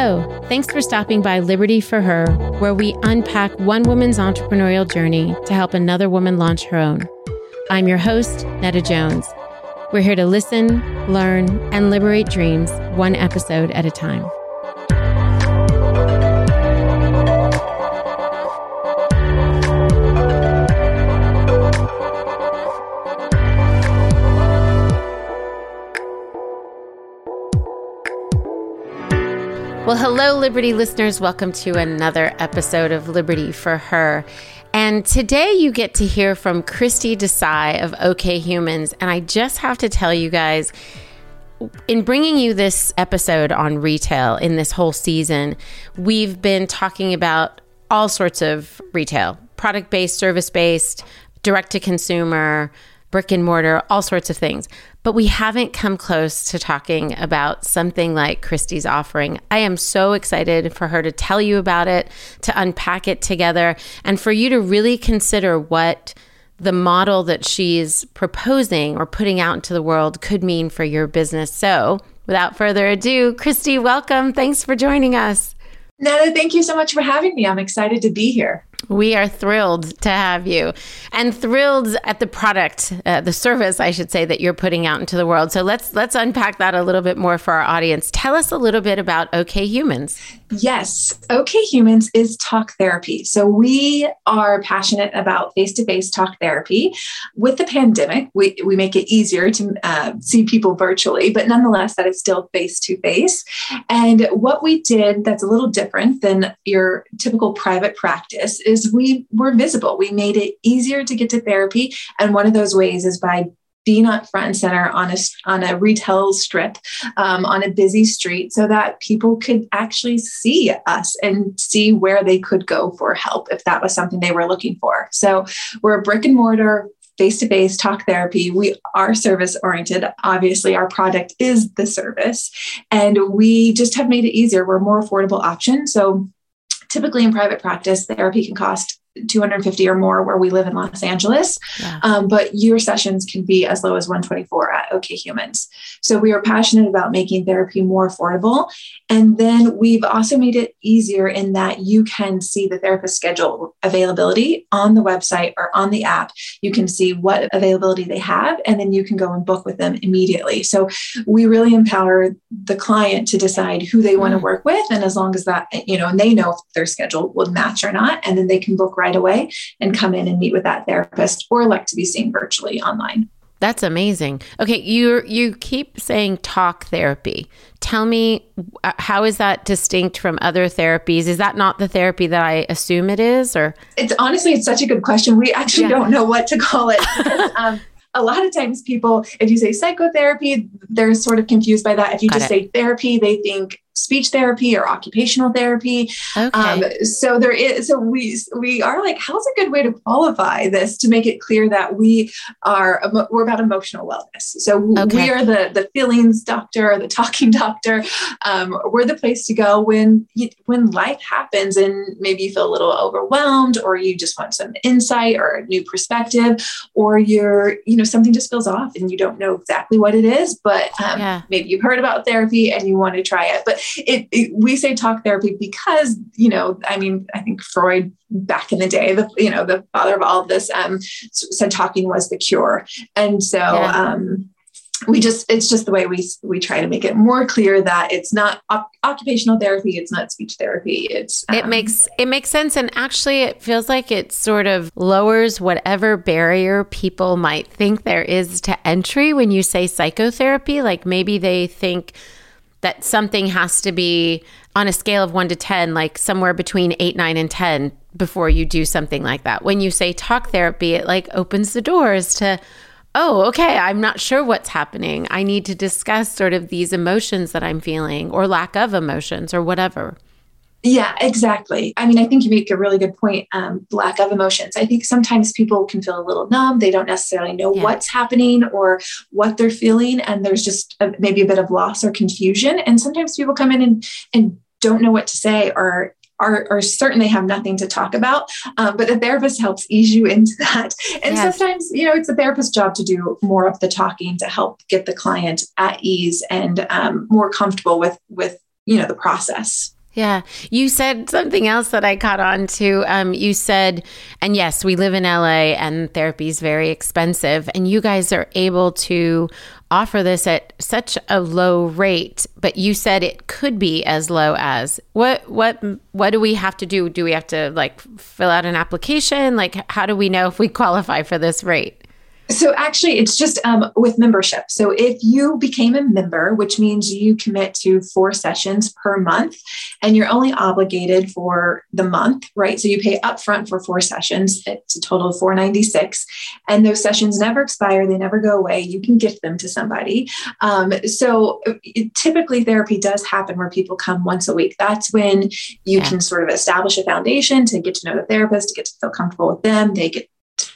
Hello, thanks for stopping by Liberty for Her, where we unpack one woman's entrepreneurial journey to help another woman launch her own. I'm your host, Nada Jones. We're here to listen, learn, and liberate dreams one episode at a time. Well, hello, Liberty listeners. Welcome to another episode of Liberty for Her. And today you get to hear from Christy Desai of Okay Humans. And I just have to tell you guys, in bringing you this episode on retail in this whole season, we've been talking about all sorts of retail product based, service based, direct to consumer, brick and mortar, all sorts of things. But we haven't come close to talking about something like Christy's offering. I am so excited for her to tell you about it, to unpack it together, and for you to really consider what the model that she's proposing or putting out into the world could mean for your business. So, without further ado, Christy, welcome. Thanks for joining us. Nada, thank you so much for having me. I'm excited to be here. We are thrilled to have you and thrilled at the product, uh, the service, I should say, that you're putting out into the world. So let's let's unpack that a little bit more for our audience. Tell us a little bit about Okay Humans. Yes, Okay Humans is talk therapy. So we are passionate about face-to-face talk therapy. With the pandemic, we, we make it easier to uh, see people virtually, but nonetheless, that is still face-to-face. And what we did that's a little different than your typical private practice is we were visible. We made it easier to get to therapy. And one of those ways is by being up front and center on a on a retail strip um, on a busy street so that people could actually see us and see where they could go for help if that was something they were looking for so we're a brick and mortar face-to-face talk therapy we are service oriented. Obviously our product is the service. And we just have made it easier. We're a more affordable option. So typically in private practice therapy can cost 250 or more where we live in Los Angeles. Yeah. Um, but your sessions can be as low as 124 at Okay Humans. So we are passionate about making therapy more affordable. And then we've also made it easier in that you can see the therapist schedule availability on the website or on the app. You can see what availability they have, and then you can go and book with them immediately. So we really empower the client to decide who they want to mm. work with. And as long as that, you know, and they know if their schedule will match or not, and then they can book right away and come in and meet with that therapist or elect to be seen virtually online. That's amazing. Okay, you you keep saying talk therapy. Tell me uh, how is that distinct from other therapies? Is that not the therapy that I assume it is or It's honestly it's such a good question. We actually Yeah. don't know what to call it. um, a lot of times people if you say psychotherapy they're sort of confused by that if you Got just it. say therapy they think speech therapy or occupational therapy Okay. Um, so there is, so we we are like, how's a good way to qualify this to make it clear that we are we're about emotional wellness. So Okay. we are the the feelings doctor, the talking doctor. Um, we're the place to go when you, when life happens and maybe you feel a little overwhelmed, or you just want some insight or a new perspective, or you're you know something just feels off and you don't know exactly what it is, but um, Yeah. maybe you've heard about therapy and you want to try it. But it, it we say talk therapy because you know i mean i think freud back in the day the you know the father of all of this um said talking was the cure. And so Yeah. um we just it's just the way we we try to make it more clear that it's not op- occupational therapy it's not speech therapy it's It um, makes it makes sense. And actually it feels like it sort of lowers whatever barrier people might think there is to entry when you say psychotherapy. Like maybe they think that something has to be on a scale of 1 to 10 like somewhere between 8 9 and 10 before you do something like that. When you say talk therapy it like opens the doors to oh okay i'm not sure what's happening. I need to discuss sort of these emotions that i'm feeling or lack of emotions or whatever Yeah, exactly. I mean, I think you make a really good point. Um, lack of emotions. I think sometimes people can feel a little numb. They don't necessarily know Yeah. what's happening or what they're feeling, and there's just a, maybe a bit of loss or confusion. And sometimes people come in and and don't know what to say or. Are, are certain they have nothing to talk about, um, but the therapist helps ease you into that. And Yes. sometimes, you know, it's the therapist's job to do more of the talking to help get the client at ease and um, more comfortable with with you know the process. Yeah. You said something else that I caught on to. Um, you said, and yes, we live in LA and therapy is very expensive, and you guys are able to offer this at such a low rate, but you said it could be as low as what what what do we have to do? Do we have to like fill out an application? Like how do we know if we qualify for this rate? So actually, it's just um, with membership. So if you became a member, which means you commit to four sessions per month, and you're only obligated for the month, right? So you pay upfront for four sessions. It's a total of 496, and those sessions never expire. They never go away. You can gift them to somebody. Um, so it- typically, therapy does happen where people come once a week. That's when you Yeah. can sort of establish a foundation to get to know the therapist, to get to feel comfortable with them. They get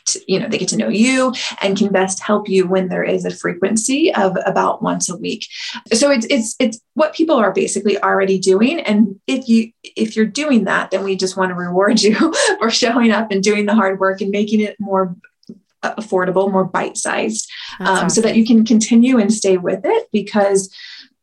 to, you know they get to know you and can best help you when there is a frequency of about once a week. So it's it's it's what people are basically already doing. And if you if you're doing that then we just want to reward you for showing up and doing the hard work and making it more affordable more bite-sized um, so that you can continue and stay with it because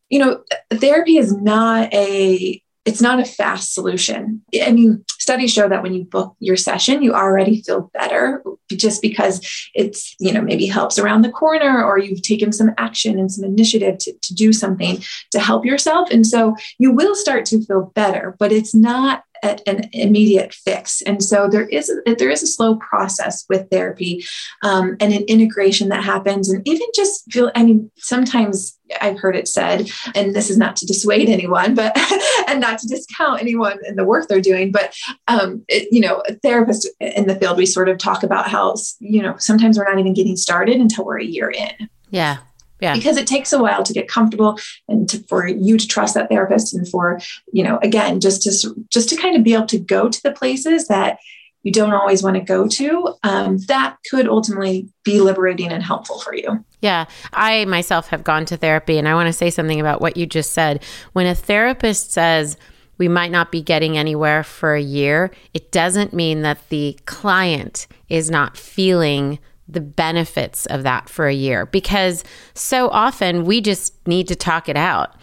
you know therapy is not a it's not a fast solution. I mean studies show that when you book your session you already feel better just because it's you know maybe helps around the corner or you've taken some action and some initiative to, to do something to help yourself. And so you will start to feel better but it's not at an immediate fix and so there is a, there is a slow process with therapy um, and an integration that happens and even just feel i mean sometimes i've heard it said and this is not to dissuade anyone but and not to discount anyone in the work they're doing but um, it, you know therapists in the field we sort of talk about how you know sometimes we're not even getting started until we're a year in Yeah. Yeah. because it takes a while to get comfortable and to, for you to trust that therapist and for you know again just to just to kind of be able to go to the places that you don't always want to go to um, that could ultimately be liberating and helpful for you Yeah. I myself have gone to therapy, and I want to say something about what you just said. When a therapist says, we might not be getting anywhere for a year, it doesn't mean that the client is not feeling the benefits of that for a year because so often we just need to talk it out.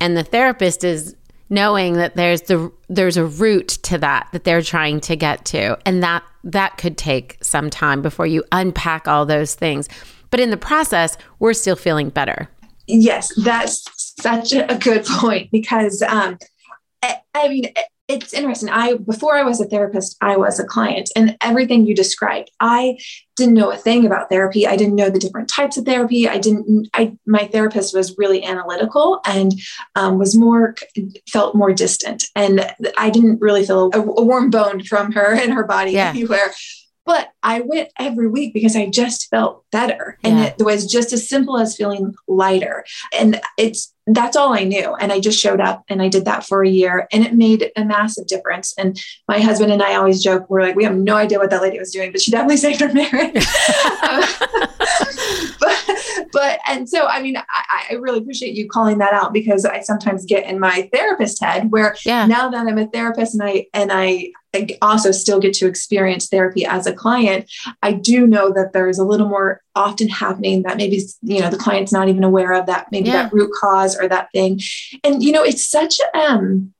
And the therapist is knowing that there's the there's a route to that that they're trying to get to and that that could take some time before you unpack all those things. But in the process, we're still feeling better. Yes, that's such a good point because um, I, I mean, it's interesting. I before I was a therapist, I was a client, and everything you described, I didn't know a thing about therapy. I didn't know the different types of therapy. I didn't. I my therapist was really analytical and um, was more felt more distant, and I didn't really feel a, a warm bone from her and her body yeah. anywhere. But I went every week because I just felt better. And it was just as simple as feeling lighter. And it's that's all I knew. And I just showed up and I did that for a year and it made a massive difference. And my husband and I always joke, we're like, we have no idea what that lady was doing, but she definitely saved her marriage. but, but, and so, I mean, I, I, really appreciate you calling that out because I sometimes get in my therapist head where yeah. now that I'm a therapist and I, and I, I also still get to experience therapy as a client, I do know that there's a little more often happening that maybe you know the client's not even aware of that maybe yeah. that root cause or that thing and you know it's such um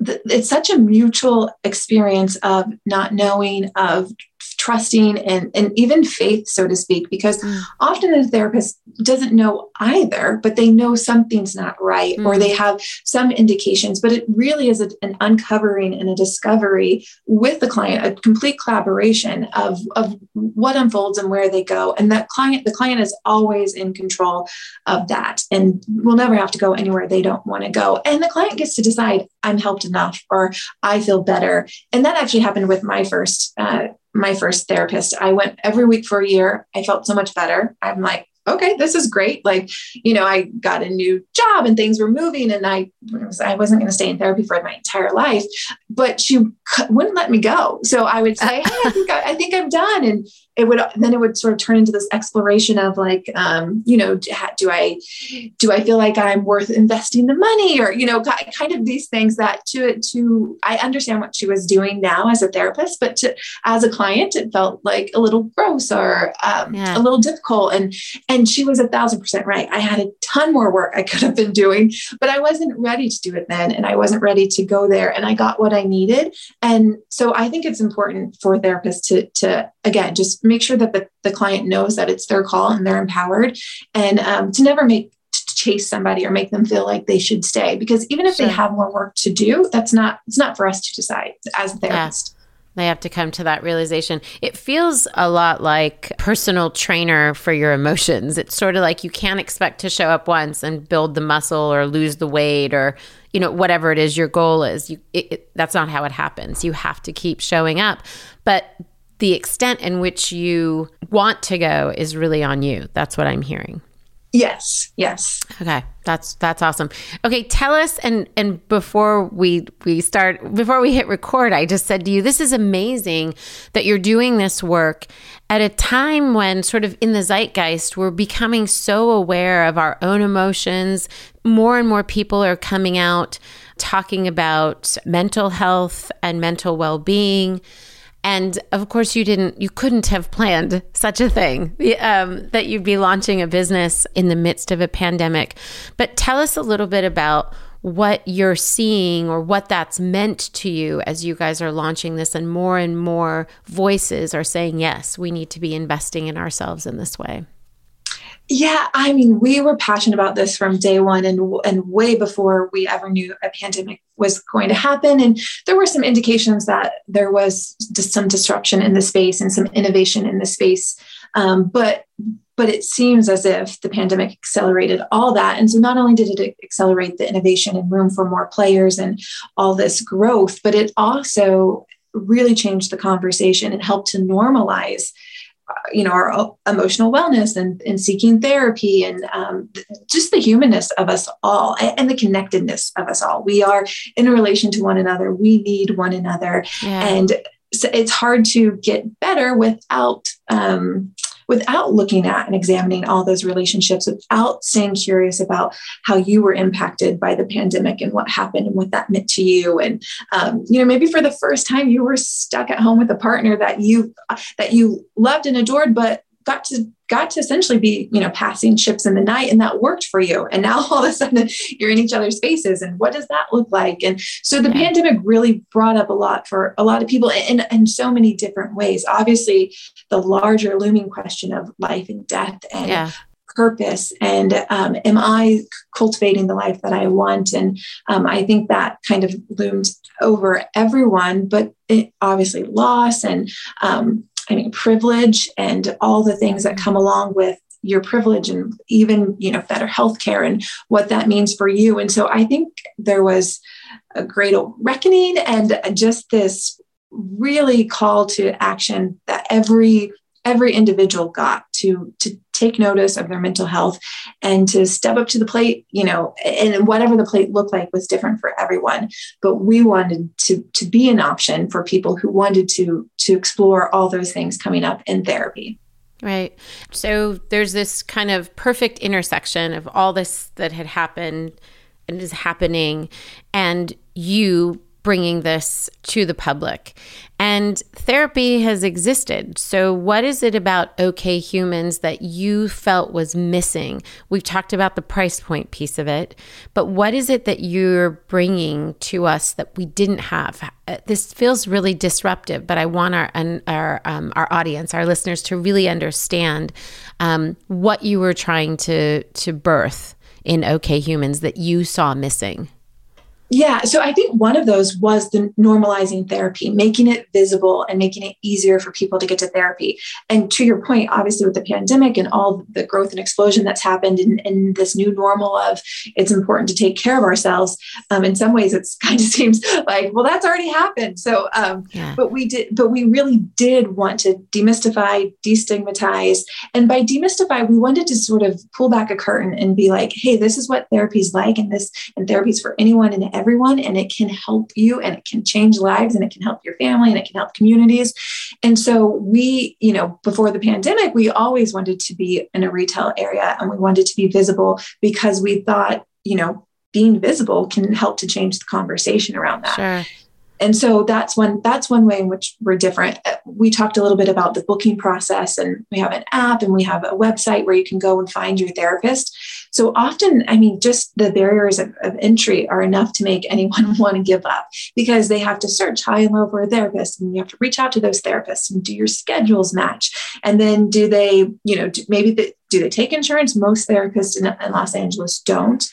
it's such a mutual experience of not knowing of trusting and, and even faith, so to speak, because mm. often the therapist doesn't know either, but they know something's not right mm. or they have some indications. But it really is a, an uncovering and a discovery with the client, a complete collaboration of, of what unfolds and where they go. And that client, the client is always in control of that and will never have to go anywhere they don't want to go. And the client gets to decide, I'm helped enough or I feel better. And that actually happened with my first uh, my first therapist. I went every week for a year. I felt so much better. I'm like, okay, this is great. Like, you know, I got a new job and things were moving and I was, I wasn't going to stay in therapy for my entire life, but she wouldn't let me go. So I would say, hey, I think, I, I think I'm done. And it would then it would sort of turn into this exploration of like um, you know do i do i feel like i'm worth investing the money or you know kind of these things that to to i understand what she was doing now as a therapist but to as a client it felt like a little gross or um, yeah. a little difficult and and she was a thousand percent right i had a ton more work i could have been doing but i wasn't ready to do it then and i wasn't ready to go there and i got what i needed and so i think it's important for therapists to to again just make sure that the, the client knows that it's their call and they're empowered and um, to never make chase somebody or make them feel like they should stay because even if sure. they have more work to do that's not it's not for us to decide as a therapist yeah. They have to come to that realization. It feels a lot like personal trainer for your emotions. It's sort of like you can't expect to show up once and build the muscle or lose the weight or you know whatever it is your goal is. You it, it, that's not how it happens. You have to keep showing up. But the extent in which you want to go is really on you. That's what I'm hearing. Yes. Yes. Okay. That's that's awesome. Okay, tell us and and before we we start before we hit record, I just said to you this is amazing that you're doing this work at a time when sort of in the zeitgeist we're becoming so aware of our own emotions. More and more people are coming out talking about mental health and mental well-being and of course, you didn't, you couldn't have planned such a thing um, that you'd be launching a business in the midst of a pandemic. But tell us a little bit about what you're seeing or what that's meant to you as you guys are launching this, and more and more voices are saying, yes, we need to be investing in ourselves in this way. Yeah, I mean, we were passionate about this from day one and, and way before we ever knew a pandemic was going to happen. And there were some indications that there was just some disruption in the space and some innovation in the space. Um, but but it seems as if the pandemic accelerated all that. And so not only did it accelerate the innovation and room for more players and all this growth, but it also really changed the conversation and helped to normalize you know our emotional wellness and, and seeking therapy and um, just the humanness of us all and the connectedness of us all. We are in a relation to one another. We need one another. Yeah. and so it's hard to get better without um, without looking at and examining all those relationships, without staying curious about how you were impacted by the pandemic and what happened and what that meant to you. And um, you know, maybe for the first time you were stuck at home with a partner that you that you loved and adored, but got to got to essentially be you know passing ships in the night and that worked for you and now all of a sudden you're in each other's faces and what does that look like and so the yeah. pandemic really brought up a lot for a lot of people in, in so many different ways obviously the larger looming question of life and death and yeah purpose and um, am I cultivating the life that I want? And um, I think that kind of loomed over everyone, but it, obviously loss and um, I mean privilege and all the things that mm-hmm. come along with your privilege and even you know better health care and what that means for you. And so i think there was a great reckoning and just this really call to action that every every individual got to to take notice of their mental health and to step up to the plate you know and whatever the plate looked like was different for everyone but we wanted to to be an option for people who wanted to to explore all those things coming up in therapy Right. So there's this kind of perfect intersection of all this that had happened and is happening, and you bringing this to the public. And therapy has existed. So, what is it about Okay Humans that you felt was missing? We've talked about the price point piece of it, but what is it that you're bringing to us that we didn't have? Uh, this feels really disruptive, but I want our our um, our audience, our listeners, to really understand um, what you were trying to to birth in Okay Humans that you saw missing. Yeah, so I think one of those was the normalizing therapy, making it visible and making it easier for people to get to therapy. And to your point, obviously, with the pandemic and all the growth and explosion that's happened in, in this new normal of it's important to take care of ourselves, um, in some ways, it's kind of seems like, well, that's already happened. So, um, yeah. but we did, but we really did want to demystify, destigmatize. And by demystify, we wanted to sort of pull back a curtain and be like, hey, this is what therapy is like, and this, and therapy is for anyone and everyone and it can help you and it can change lives and it can help your family and it can help communities. And so we, you know, before the pandemic, we always wanted to be in a retail area and we wanted to be visible because we thought, you know, being visible can help to change the conversation around that. Sure and so that's one that's one way in which we're different uh, we talked a little bit about the booking process and we have an app and we have a website where you can go and find your therapist so often i mean just the barriers of, of entry are enough to make anyone want to give up because they have to search high and low for a therapist and you have to reach out to those therapists and do your schedules match. And then do they you know maybe the, do they take insurance? Most therapists in, in los angeles don't.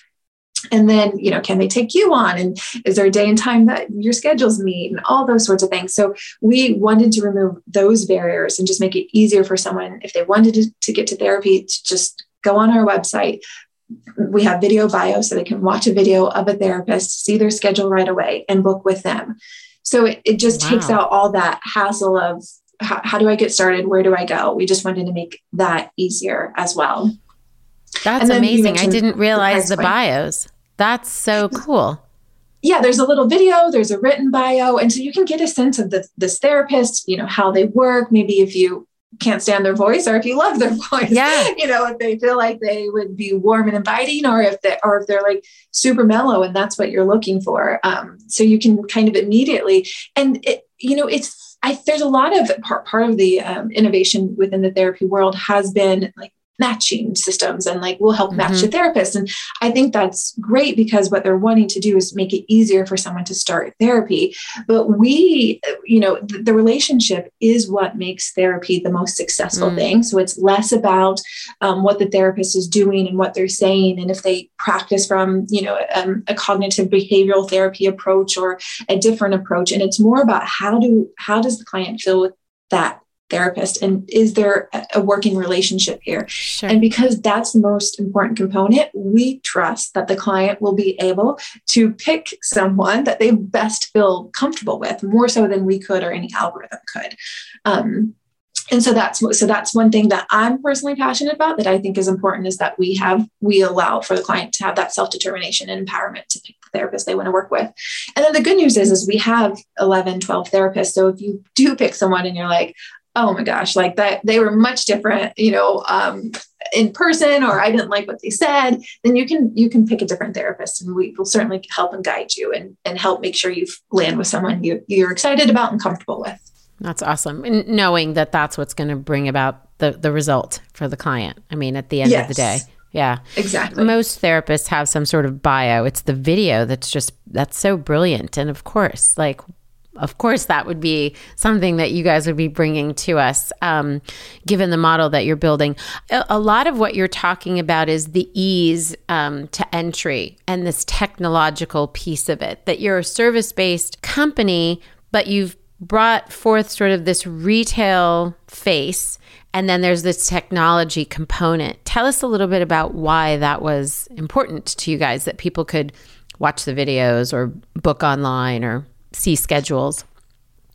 And then you know can they take you on? And is there a day and time that your schedules meet and all those sorts of things? So we wanted to remove those barriers and just make it easier for someone if they wanted to, to get to therapy to just go on our website we have video bio so they can watch a video of a therapist see their schedule right away and book with them so it, it just wow. takes out all that hassle of how, how do i get started where do i go we just wanted to make that easier as well that's amazing. I didn't realize the, the bios. That's so cool. Yeah, there's a little video, there's a written bio. And so you can get a sense of the, this therapist, you know, how they work. Maybe if you can't stand their voice or if you love their voice, yeah. you know, if they feel like they would be warm and inviting or if they, or if they're like super mellow and that's what you're looking for. Um, so you can kind of immediately, and it, you know, it's, I, there's a lot of part, part of the um, innovation within the therapy world has been like matching systems and like we'll help match mm-hmm. the therapist. And I think that's great because what they're wanting to do is make it easier for someone to start therapy. But we, you know, the, the relationship is what makes therapy the most successful mm. thing. So it's less about um, what the therapist is doing and what they're saying. And if they practice from, you know, um, a cognitive behavioral therapy approach or a different approach. And it's more about how do, how does the client feel with that therapist and is there a working relationship here? Sure. and because that's the most important component we trust that the client will be able to pick someone that they best feel comfortable with more so than we could or any algorithm could. Um, and so that's so that's one thing that i'm personally passionate about that i think is important is that we have we allow for the client to have that self-determination and empowerment to pick the therapist they want to work with. And then the good news is is we have 11 12 therapists. So if you do pick someone and you're like oh my gosh, like that, they were much different, you know, um, in person, or I didn't like what they said, then you can, you can pick a different therapist and we will certainly help and guide you and, and help make sure you land with someone you, you're excited about and comfortable with. That's awesome. And knowing that that's what's going to bring about the, the result for the client. I mean, at the end yes. of the day. Yeah. Exactly. Most therapists have some sort of bio. It's the video that's just that's so brilliant. And of course, like of course, that would be something that you guys would be bringing to us, um, given the model that you're building. A, a, lot of what you're talking about is the ease um, to entry and this technological piece of it, that you're a service based company, but you've brought forth sort of this retail face and then there's this technology component. Tell us a little bit about why that was important to you guys that people could watch the videos or book online or see schedules.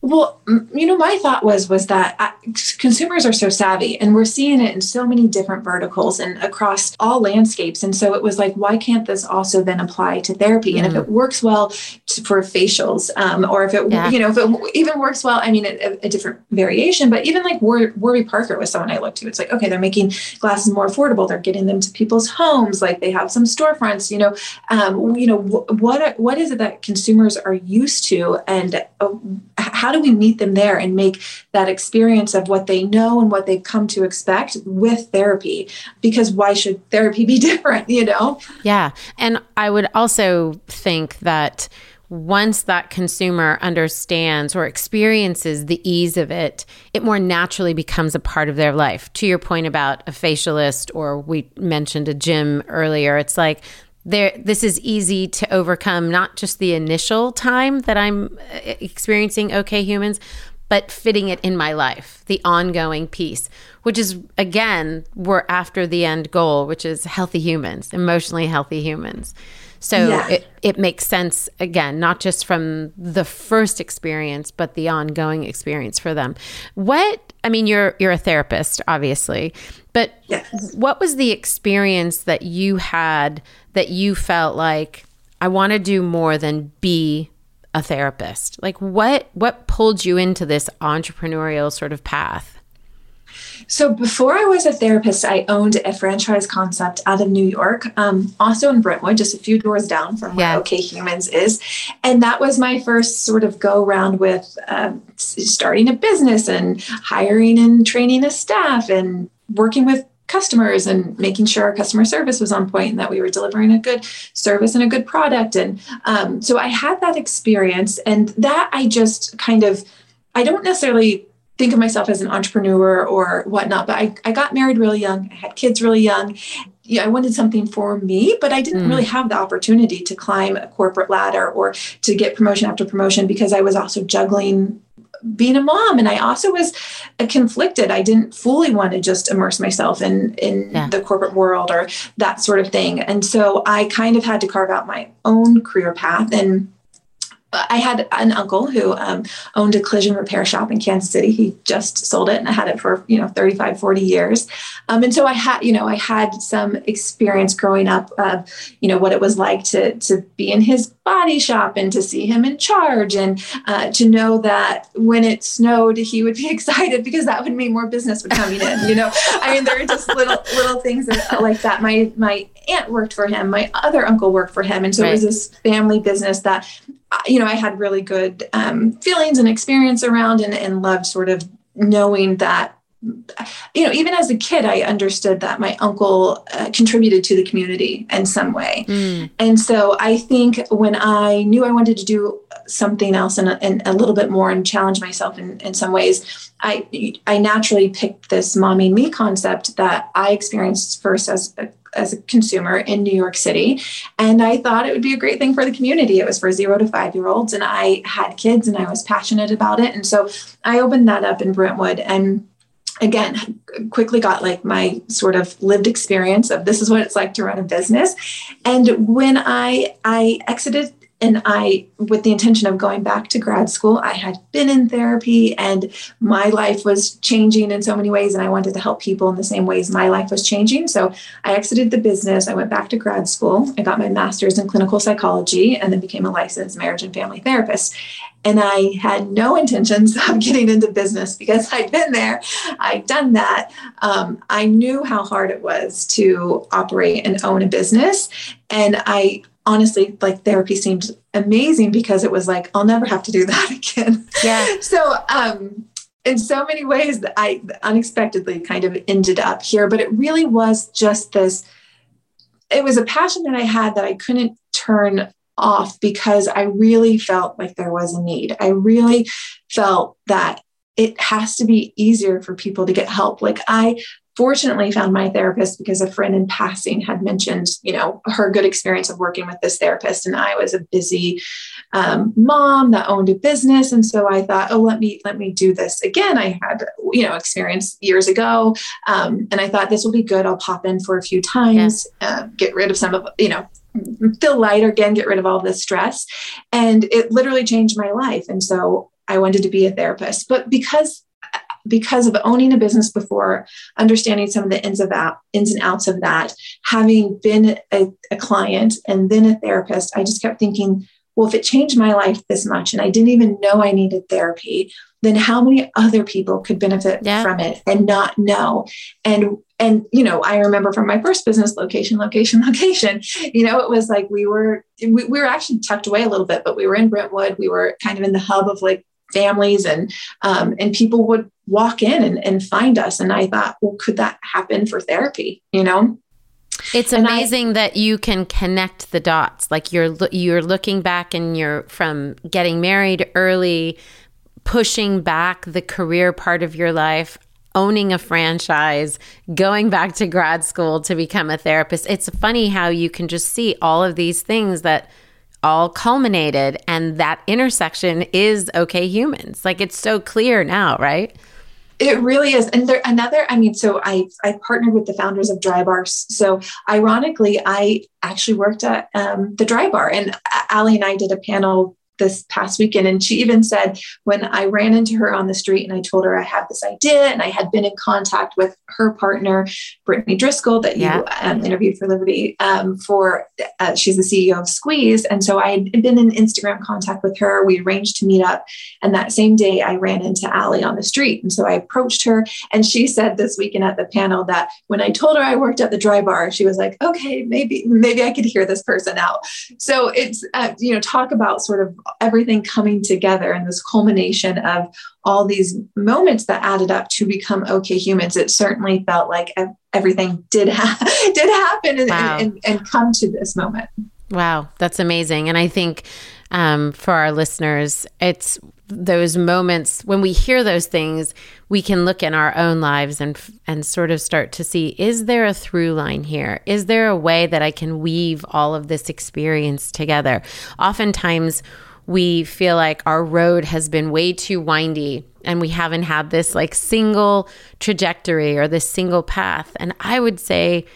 Well, you know, my thought was was that uh, consumers are so savvy, and we're seeing it in so many different verticals and across all landscapes. And so it was like, why can't this also then apply to therapy? Mm. And if mm. it works well to, for facials, um, or if it, yeah. you know, if it even works well, I mean, a, a different variation. But even like War, Warby Parker was someone I looked to. It's like, okay, they're making glasses more affordable. They're getting them to people's homes. Like they have some storefronts. You know, um, you know, what what is it that consumers are used to, and uh, how do we meet them there and make that experience of what they know and what they've come to expect with therapy? Because why should therapy be different, you know? Yeah. And I would also think that once that consumer understands or experiences the ease of it, it more naturally becomes a part of their life. To your point about a facialist, or we mentioned a gym earlier, it's like there this is easy to overcome not just the initial time that I'm uh, experiencing okay humans but fitting it in my life the ongoing piece which is again we're after the end goal which is healthy humans emotionally healthy humans so yeah. it, it makes sense again, not just from the first experience, but the ongoing experience for them. What I mean, you're you're a therapist, obviously, but yes. what was the experience that you had that you felt like I want to do more than be a therapist? Like what what pulled you into this entrepreneurial sort of path? So before I was a therapist, I owned a franchise concept out of New York, um, also in Brentwood, just a few doors down from where yeah. Okay Humans is. And that was my first sort of go around with um, starting a business and hiring and training a staff and working with customers and making sure our customer service was on point and that we were delivering a good service and a good product. And um, so I had that experience, and that I just kind of, I don't necessarily think of myself as an entrepreneur or whatnot, but I, I got married really young. I had kids really young. Yeah, I wanted something for me, but I didn't mm. really have the opportunity to climb a corporate ladder or to get promotion after promotion because I was also juggling being a mom. And i also was conflicted. I didn't fully want to just immerse myself in in yeah. the corporate world or that sort of thing. And so i kind of had to carve out my own career path. And I had an uncle who um, owned a collision repair shop in Kansas City. He just sold it and I had it for, you know, 35, 40 years. Um, and so I had, you know, I had some experience growing up of, you know, what it was like to, to be in his body shop and to see him in charge and uh, to know that when it snowed, he would be excited because that would mean more business would coming in, you know, I mean, there are just little, little things like that. My, my aunt worked for him. My other uncle worked for him. And so right. it was this family business that you know, I had really good um, feelings and experience around and, and loved sort of knowing that you know, even as a kid, I understood that my uncle uh, contributed to the community in some way. Mm. And so I think when I knew I wanted to do something else and, and a little bit more and challenge myself in, in some ways, I, I naturally picked this mommy me concept that I experienced first as a as a consumer in New York City. And I thought it would be a great thing for the community. It was for zero to five year olds, and I had kids and I was passionate about it. And so I opened that up in Brentwood and again quickly got like my sort of lived experience of this is what it's like to run a business and when i i exited and I, with the intention of going back to grad school, I had been in therapy and my life was changing in so many ways. And I wanted to help people in the same ways my life was changing. So I exited the business. I went back to grad school. I got my master's in clinical psychology and then became a licensed marriage and family therapist. And I had no intentions of getting into business because I'd been there, I'd done that. Um, I knew how hard it was to operate and own a business. And I honestly, like therapy seemed amazing because it was like, I'll never have to do that again. Yeah. so, um, in so many ways, I unexpectedly kind of ended up here, but it really was just this. It was a passion that I had that I couldn't turn off because I really felt like there was a need. I really felt that it has to be easier for people to get help. Like I fortunately found my therapist because a friend in passing had mentioned, you know, her good experience of working with this therapist. And I was a busy um, mom that owned a business. And so I thought, oh, let me, let me do this again. I had, you know, experience years ago. Um, and I thought this will be good. I'll pop in for a few times, yeah. uh, get rid of some of, you know, feel lighter again, get rid of all this stress. And it literally changed my life. And so I wanted to be a therapist. But because because of owning a business before, understanding some of the ins of ins and outs of that, having been a, a client and then a therapist, I just kept thinking, well, if it changed my life this much and I didn't even know I needed therapy, then how many other people could benefit yeah. from it and not know? And and you know i remember from my first business location location location you know it was like we were we, we were actually tucked away a little bit but we were in brentwood we were kind of in the hub of like families and um, and people would walk in and, and find us. And i thought well could that happen for therapy you know? It's amazing I, that you can connect the dots. Like you're you're looking back and you're from getting married early pushing back the career part of your life owning a franchise, going back to grad school to become a therapist. It's funny how you can just see all of these things that all culminated and that intersection is okay humans. Like it's so clear now, right? It really is. And there another, I mean, so I I partnered with the founders of Drybar. So ironically, I actually worked at um, the Drybar and Alli and I did a panel this past weekend. And she even said, when I ran into her on the street and I told her I had this idea and I had been in contact with her partner, Brittany Driscoll, that yeah. you um, interviewed for Liberty, um, for uh, she's the CEO of Squeeze. And so I had been in Instagram contact with her. We arranged to meet up. And that same day, I ran into Alli on the street. And so I approached her. And she said this weekend at the panel that when I told her I worked at the Drybar, she was like, okay, maybe, maybe I could hear this person out. So it's, uh, you know, talk about sort of everything coming together and this culmination of all these moments that added up to become okay humans. It certainly felt like everything did ha- did happen and, wow. and, and, and come to this moment. Wow that's amazing. And i think um, for our listeners it's those moments when we hear those things we can look in our own lives and and sort of start to see is there a through line here? Is there a way that i can weave all of this experience together? Oftentimes we feel like our road has been way too windy and we haven't had this like single trajectory or this single path. And I would say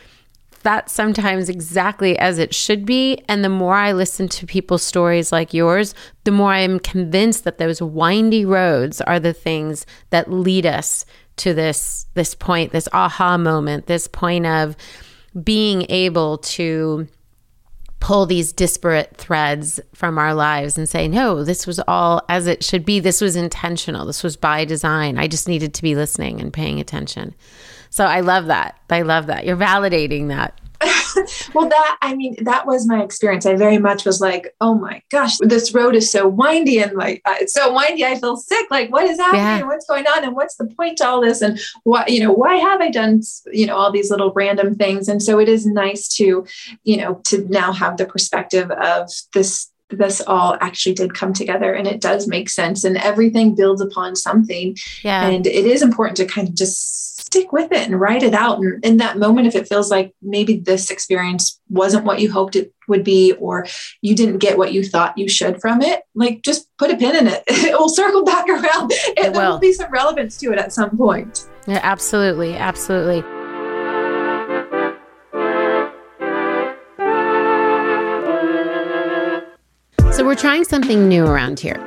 that's sometimes exactly as it should be. And the more I listen to people's stories like yours, the more I am convinced that those windy roads are the things that lead us to this this point, this aha moment, this point of being able to pull these disparate threads from our lives and say, no, this was all as it should be. This was intentional. This was by design. I just needed to be listening and paying attention. So I love that. I love that. You're validating that. well, that, I mean, that was my experience. I very much was like, oh my gosh, this road is so windy and like, uh, it's so windy. I feel sick. Like, what is happening? Yeah. What's going on? And what's the point to all this? And why, you know, why have I done, you know, all these little random things? And so it is nice to, you know, to now have the perspective of this this all actually did come together and it does make sense and everything builds upon something yeah and it is important to kind of just stick with it and write it out. And in that moment, if it feels like maybe this experience wasn't what you hoped it would be, or you didn't get what you thought you should from it, like just put a pin in it. it will circle back around. It, there will be some relevance to it at some point. Yeah, absolutely. Absolutely. So, we're trying something new around here.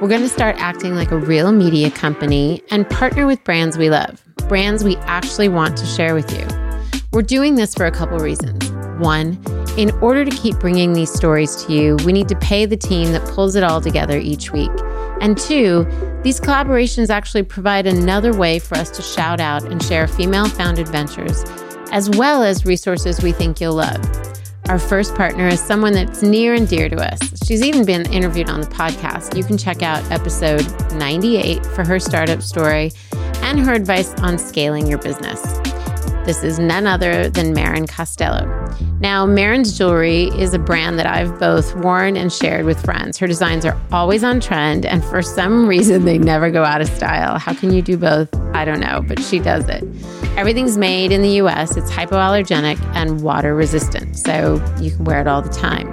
We're going to start acting like a real media company and partner with brands we love brands we actually want to share with you. We're doing this for a couple reasons. One, in order to keep bringing these stories to you, we need to pay the team that pulls it all together each week. And two, these collaborations actually provide another way for us to shout out and share female founded ventures, as well as resources we think you'll love. Our first partner is someone that's near and dear to us. She's even been interviewed on the podcast. You can check out episode 98 for her startup story and her advice on scaling your business. This is none other than Marrin Costello. Now, Marrin's jewelry is a brand that I've both worn and shared with friends. Her designs are always on trend, and for some reason, they never go out of style. How can you do both? I don't know, but she does it. Everything's made in the US, it's hypoallergenic and water resistant, so you can wear it all the time.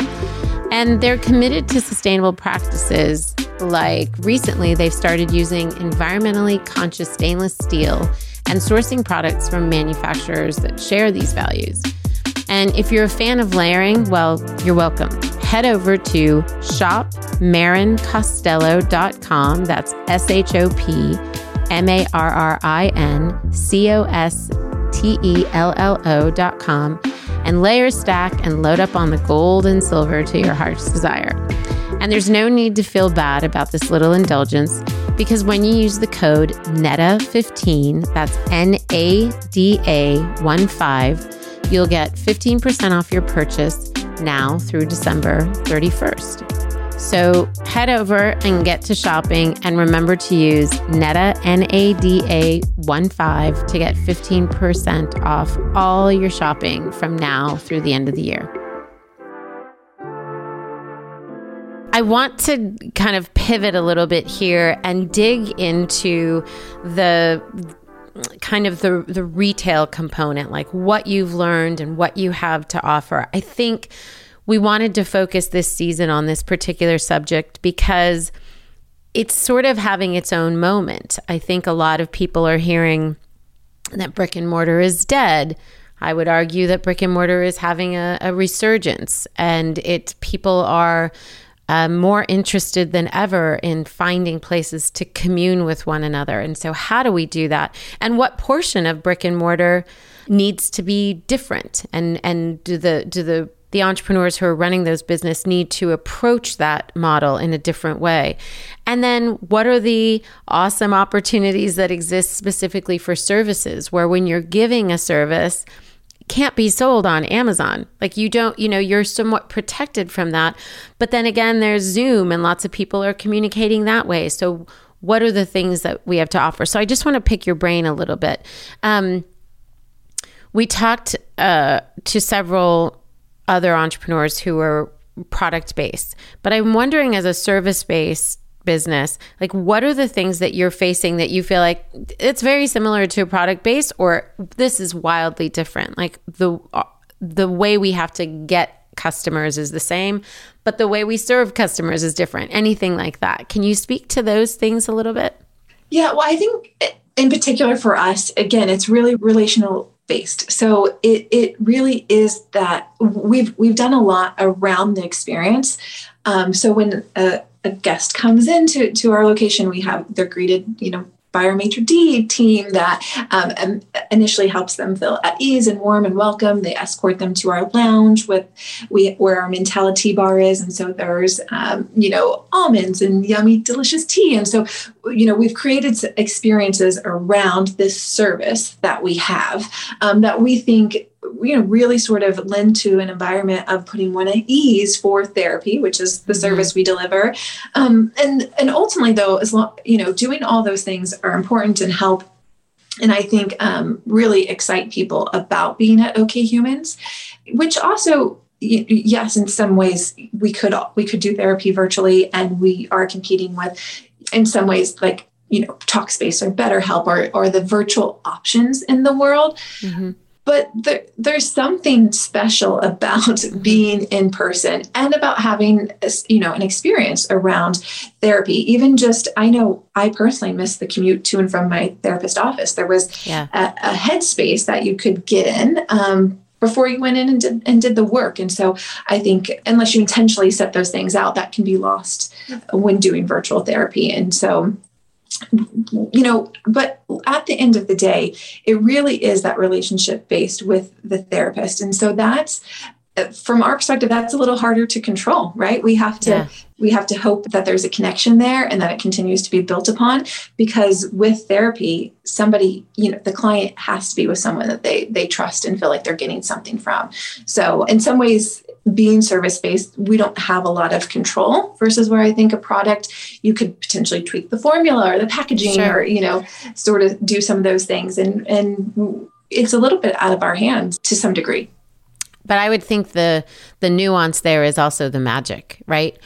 And they're committed to sustainable practices. Like recently, they've started using environmentally conscious stainless steel and sourcing products from manufacturers that share these values. And if you're a fan of layering, well, you're welcome. Head over to shopmarrincostello.com. That's S H O P M A R R I N C O S T E L L O.com and layer, stack, and load up on the gold and silver to your heart's desire. And there's no need to feel bad about this little indulgence because when you use the code NADA15, that's N A D A 1 5, you'll get 15% off your purchase now through December 31st. So head over and get to shopping and remember to use NADA, N A D A 1 5 to get 15% off all your shopping from now through the end of the year. I want to kind of pivot a little bit here and dig into the kind of the the retail component like what you've learned and what you have to offer. I think we wanted to focus this season on this particular subject because it's sort of having its own moment. I think a lot of people are hearing that brick and mortar is dead. I would argue that brick and mortar is having a, a resurgence, and it people are uh, more interested than ever in finding places to commune with one another. And so, how do we do that? And what portion of brick and mortar needs to be different? And and do the do the the entrepreneurs who are running those business need to approach that model in a different way. And then what are the awesome opportunities that exist specifically for services where when you're giving a service can't be sold on Amazon. Like you don't, you know, you're somewhat protected from that. But then again, there's Zoom and lots of people are communicating that way. So what are the things that we have to offer? So I just want to pick your brain a little bit. Um, we talked uh, to several other entrepreneurs who are product based. But I'm wondering, as a service based business, like what are the things that you're facing that you feel like it's very similar to a product based, or this is wildly different? Like the the way we have to get customers is the same, but the way we serve customers is different. Anything like that? Can you speak to those things a little bit? Yeah, well, I think in particular for us, again, it's really relational based. So it it really is that we've we've done a lot around the experience. Um, so when a, a guest comes into to our location, we have they're greeted, you know, by our maitre d team that um, initially helps them feel at ease and warm and welcome. They escort them to our lounge with we where our MentaliTEA bar is, and so there's um, you know almonds and yummy delicious tea, and so you know we've created experiences around this service that we have um, that we think you know really sort of lend to an environment of putting one at ease for therapy which is the mm-hmm. service we deliver. Um, and and ultimately though as long you know doing all those things are important and help. And i think um, really excite people about being at okay humans which also yes in some ways we could we could do therapy virtually and we are competing with in some ways like you know talkspace or betterhelp or, or the virtual options in the world. Mm-hmm but there, there's something special about mm-hmm. being in person and about having you know an experience around therapy even just i know i personally missed the commute to and from my therapist office there was yeah. a, a headspace that you could get in um, before you went in and did, and did the work. And so I think unless you intentionally set those things out, that can be lost when doing virtual therapy. And so you know, but at the end of the day, it really is that relationship based with the therapist. And so that's uh, from our perspective that's a little harder to control right we have to yeah. we have to hope that there's a connection there and that it continues to be built upon because with therapy somebody you know the client has to be with someone that they they trust and feel like they're getting something from so in some ways being service based, we don't have a lot of control versus where I think a product, you could potentially tweak the formula or the packaging sure. or, you know, sort of do some of those things. And, and it's a little bit out of our hands to some degree. But I would think the the nuance there is also the magic, right?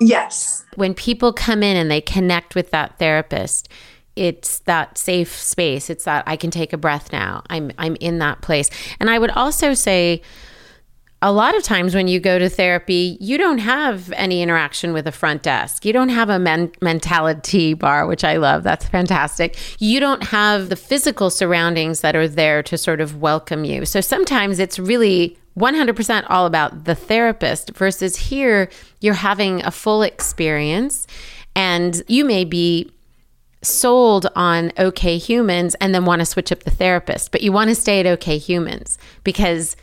Yes. When people come in and they connect with that therapist, it's that safe space. It's that I can take a breath now. I'm I'm in that place. And I would also say a lot of times when you go to therapy, you don't have any interaction with a front desk. You don't have a men- MentaliTEA bar, which I love. That's fantastic. You don't have the physical surroundings that are there to sort of welcome you. So sometimes it's really 100% all about the therapist versus here you're having a full experience and you may be sold on okay humans and then want to switch up the therapist but you want to stay at okay humans because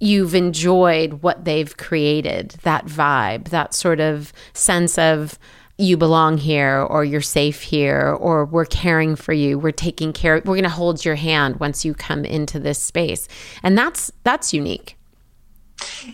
you've enjoyed what they've created that vibe that sort of sense of you belong here or you're safe here or we're caring for you we're taking care we're going to hold your hand once you come into this space. And that's that's unique.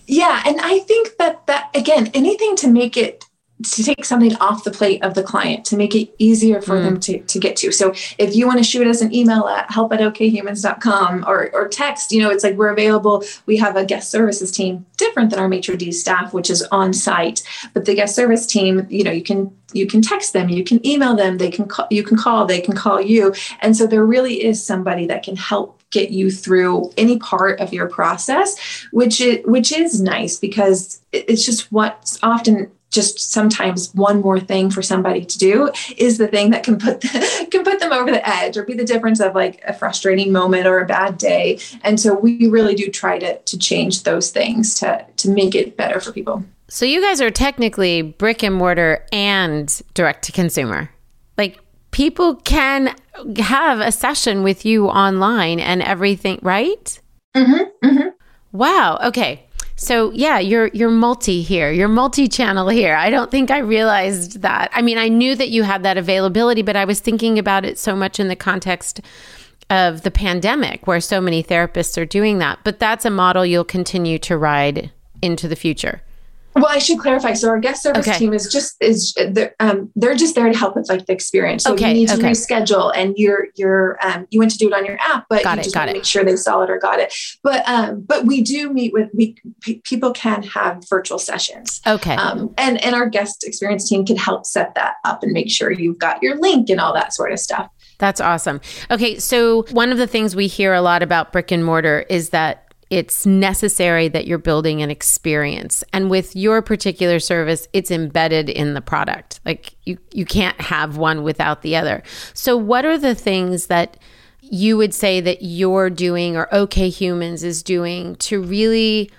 Yeah, and I think that that again, anything to make it to take something off the plate of the client to make it easier for mm. them to, to get to. So if you want to shoot us an email at help at okayhumans.com or, or text, you know, it's like we're available. We have a guest services team different than our maitre d staff, which is on site, but the guest service team, you know, you can you can text them, you can email them, they can call, you can call, they can call you. And so there really is somebody that can help get you through any part of your process, which is which is nice because it's just what's often just sometimes one more thing for somebody to do is the thing that can put the, can put them over the edge or be the difference of like a frustrating moment or a bad day and so we really do try to to change those things to to make it better for people so you guys are technically brick and mortar and direct to consumer like people can have a session with you online and everything, right? Mm-hmm, mm-hmm. Wow. Okay. So yeah, you're you're multi here. You're multi-channel here. I don't think I realized that. I mean, I knew that you had that availability, but I was thinking about it so much in the context of the pandemic where so many therapists are doing that. But that's a model you'll continue to ride into the future. Well, I should clarify. So our guest service okay. team is just is they're, um, they're just there to help with like the experience. So okay, you need to okay. reschedule, and you're you're um, you went to do it on your app, but got you it, just got it. make sure they saw it or got it. But um, but we do meet with we p- people can have virtual sessions. Okay. Um, and and our guest experience team can help set that up and make sure you've got your link and all that sort of stuff. That's awesome. Okay, so one of the things we hear a lot about brick and mortar is that it's necessary that you're building an experience. And with your particular service, it's embedded in the product. Like you you can't have one without the other. So what are the things that you would say that you're doing or OK Humans is doing to really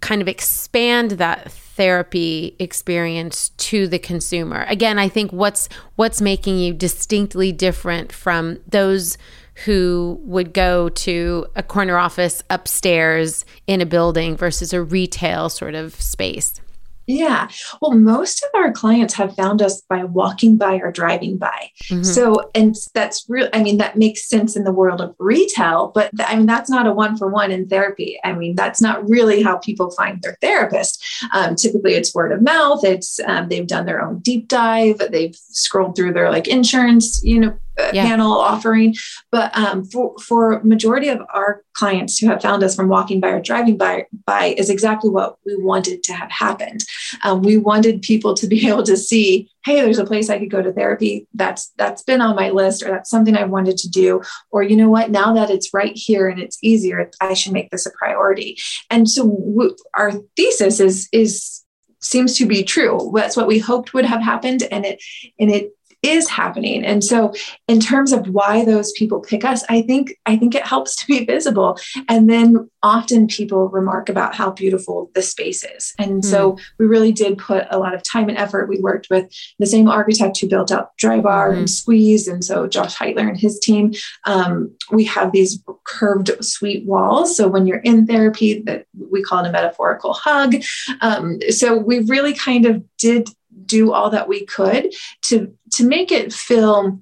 kind of expand that therapy experience to the consumer. Again, I think what's what's making you distinctly different from those who would go to a corner office upstairs in a building versus a retail sort of space? Yeah. Well, most of our clients have found us by walking by or driving by. Mm-hmm. So, and that's real. I mean, that makes sense in the world of retail, but th- I mean, that's not a one for one in therapy. I mean, that's not really how people find their therapist. Um, typically, it's word of mouth. It's um, they've done their own deep dive. They've scrolled through their like insurance, you know, yeah. panel offering. But um, for for majority of our clients who have found us from walking by or driving by by is exactly what we wanted to have happened. Um, we wanted people to be able to see, hey, there's a place I could go to therapy. That's that's been on my list, or that's something I wanted to do. Or you know what? Now that it's right here and it's easier, I should make this a priority. And so w- our thesis is is seems to be true. That's what we hoped would have happened, and it and it is happening. And so in terms of why those people pick us i think i think it helps to be visible. And then often people remark about how beautiful the space is. And mm. so we really did put a lot of time and effort. We worked with the same architect who built out drybar mm. and squeeze. And so josh heitler and his team um, we have these curved suite walls. So when you're in therapy that we call it a metaphorical hug. Um, so we really kind of did do all that we could to to make it feel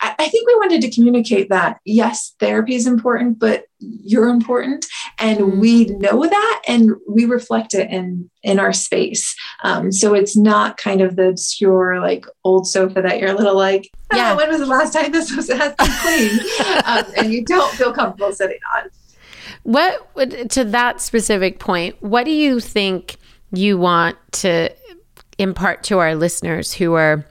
I think we wanted to communicate that yes, therapy is important, but you're important. and mm-hmm. we know that and we reflect it in in our space um, so it's not kind of the obscure like old sofa that you're a little like oh, yeah when was the last time this was has been cleaned um, and you don't feel comfortable sitting on what to that specific point what do you think you want to impart to our listeners who are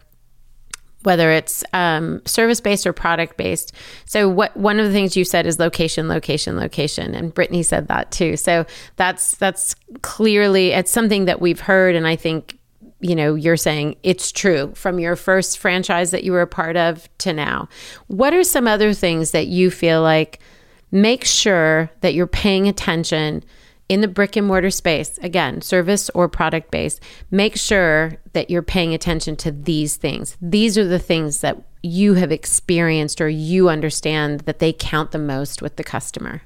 whether it's um, service based or product based. So, what one of the things you said is location, location, location, and Brittany said that too. So that's that's clearly it's something that we've heard, and I think you know you're saying it's true from your first franchise that you were a part of to now. What are some other things that you feel like make sure that you're paying attention? In the brick and mortar space, again, service or product based, make sure that you're paying attention to these things. These are the things that you have experienced or you understand that they count the most with the customer.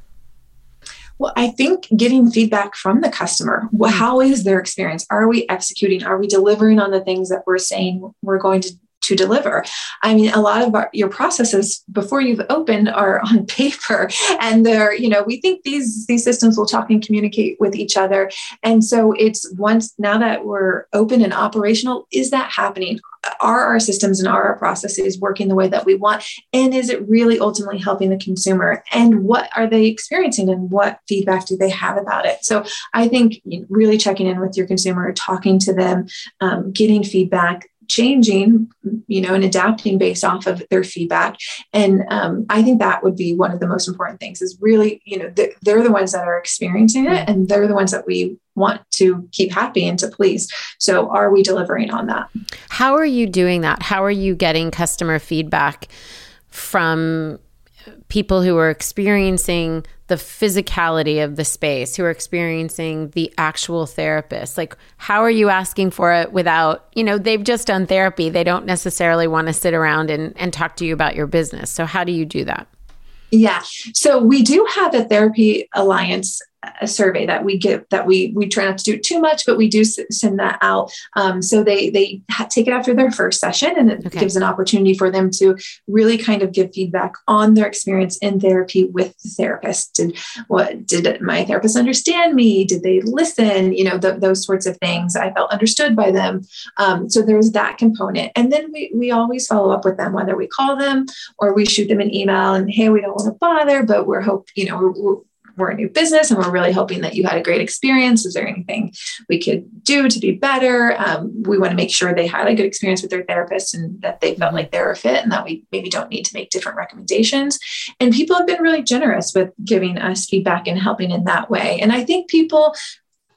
Well, I think getting feedback from the customer. Mm. How is their experience? Are we executing? Are we delivering on the things that we're saying we're going to to deliver. I mean, a lot of our, your processes before you've opened are on paper, and they're you know we think these these systems will talk and communicate with each other, and so it's once now that we're open and operational, is that happening? Are our systems and are our processes working the way that we want? And is it really ultimately helping the consumer? And what are they experiencing and what feedback do they have about it? So I think really checking in with your consumer, talking to them, um, getting feedback, changing, you know, and adapting based off of their feedback. And um, I think that would be one of the most important things is really, you know, they're, they're the ones that are experiencing it and they're the ones that we want to keep happy and to please. So are we delivering on that? How are you doing that? How are you getting customer feedback from people who are experiencing the physicality of the space, who are experiencing the actual therapist. Like, how are you asking for it without, you know, they've just done therapy. They don't necessarily want to sit around and, and talk to you about your business. So, how do you do that? Yeah. So we do have a therapy alliance a survey that we give that we we try not to do too much but we do send that out. Um, so they they ha- take it after their first session and it okay. gives an opportunity for them to really kind of give feedback on their experience in therapy with the therapist. Did what did my therapist understand me? Did they listen? You know the, those sorts of things i felt understood by them. Um, so there's that component. And then we we always follow up with them whether we call them or we shoot them an email and hey we don't want to bother but we're hope you know we're, we're we're a new business and we're really hoping that you had a great experience. Is there anything we could do to be better? Um, we want to make sure they had a good experience with their therapist and that they felt like they're a fit and that we maybe don't need to make different recommendations. And people have been really generous with giving us feedback and helping in that way. And I think people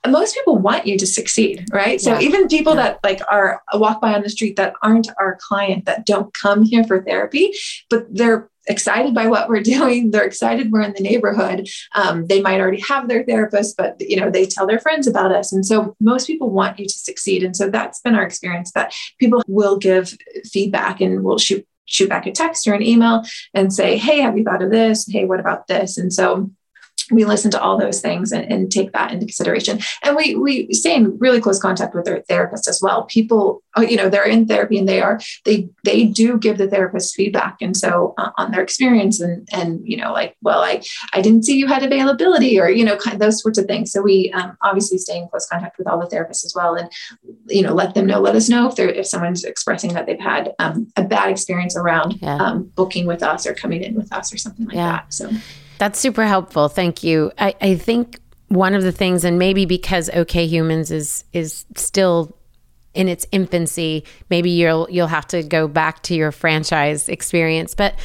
most people want you to succeed right so yeah. even people yeah. that like are walk by on the street that aren't our client that don't come here for therapy but they're excited by what we're doing. They're excited we're in the neighborhood. Um, they might already have their therapist, but you know they tell their friends about us, and so most people want you to succeed. And so that's been our experience that people will give feedback and will shoot shoot back a text or an email and say, "Hey, have you thought of this? Hey, what about this?" And so we listen to all those things and, and, take that into consideration. And we we stay in really close contact with their therapist as well. People uh, you know they're in therapy and they are they they do give the therapist feedback. And so uh, on their experience and and you know like well i i didn't see you had availability or you know kind of those sorts of things. So we um, obviously stay in close contact with all the therapists as well and you know let them know let us know if they're if someone's expressing that they've had um, a bad experience around yeah. um, booking with us or coming in with us or something like yeah. that. So that's super helpful. Thank you. I, I think one of the things, and maybe because OK Humans is is still in its infancy, maybe you'll you'll have to go back to your franchise experience. But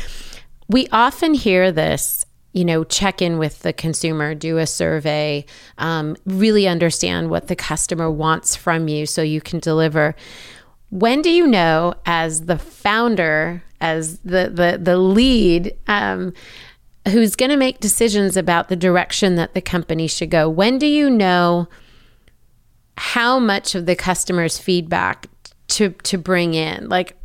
we often hear this you know, check in with the consumer, do a survey, um, really understand what the customer wants from you so you can deliver. When do you know, as the founder, as the the the lead, um, who's going to make decisions about the direction that the company should go. When do you know how much of the customer's feedback to to bring in? Like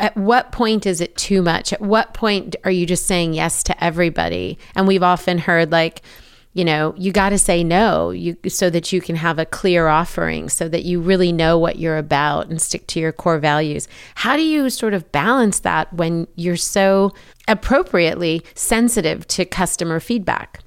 at what point is it too much? At what point are you just saying yes to everybody? And we've often heard like you know you got to say no you so that you can have a clear offering so that you really know what you're about and stick to your core values. How do you sort of balance that when you're so appropriately sensitive to customer feedback?